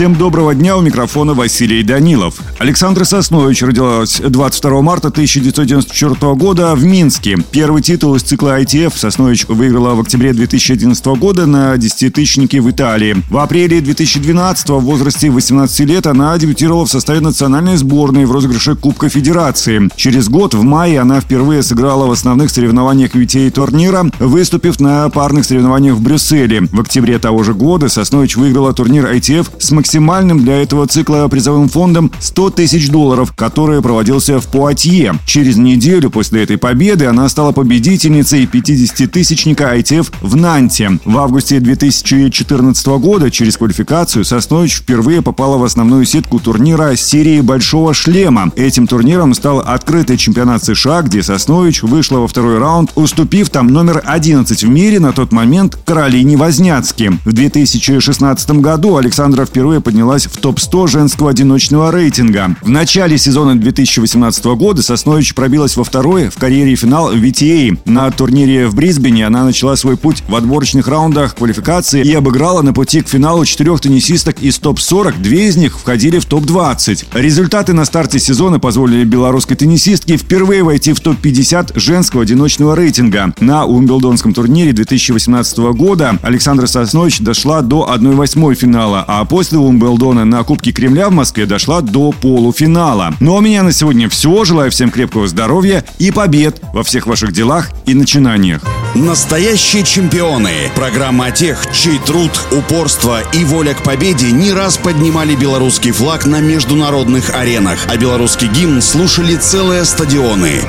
Всем доброго дня, у микрофона Василий Данилов. Александра Соснович родилась 22 марта 1994 года в Минске. Первый титул из цикла ITF Соснович выиграла в октябре 2011 года на десятитысячнике в Италии. В апреле 2012 в возрасте 18 лет она дебютировала в составе национальной сборной в розыгрыше Кубка Федерации. Через год, в мае, она впервые сыграла в основных соревнованиях VTA турнира, выступив на парных соревнованиях в Брюсселе. В октябре того же года Соснович выиграла турнир ITF с максимальным для этого цикла призовым фондом 100 тысяч долларов, который проводился в Пуатье. Через неделю после этой победы она стала победительницей 50-тысячника ITF в Нанте. В августе 2014 года через квалификацию Соснович впервые попала в основную сетку турнира серии «Большого шлема». Этим турниром стал открытый чемпионат США, где Соснович вышла во второй раунд, уступив там номер 11 в мире на тот момент Каролине Возняцки. В 2016 году Александра впервые впервые поднялась в топ-100 женского одиночного рейтинга. В начале сезона 2018 года Соснович пробилась во второй в карьере финал VTA. На турнире в Брисбене она начала свой путь в отборочных раундах квалификации и обыграла на пути к финалу четырех теннисисток из топ-40. Две из них входили в топ-20. Результаты на старте сезона позволили белорусской теннисистке впервые войти в топ-50 женского одиночного рейтинга. На Умбелдонском турнире 2018 года Александра Соснович дошла до 1-8 финала, а после Умблдона на Кубке Кремля в Москве дошла до полуфинала. Ну а у меня на сегодня все. Желаю всем крепкого здоровья и побед во всех ваших делах и начинаниях. Настоящие чемпионы. Программа о тех, чей труд, упорство и воля к победе не раз поднимали белорусский флаг на международных аренах, а белорусский гимн слушали целые стадионы.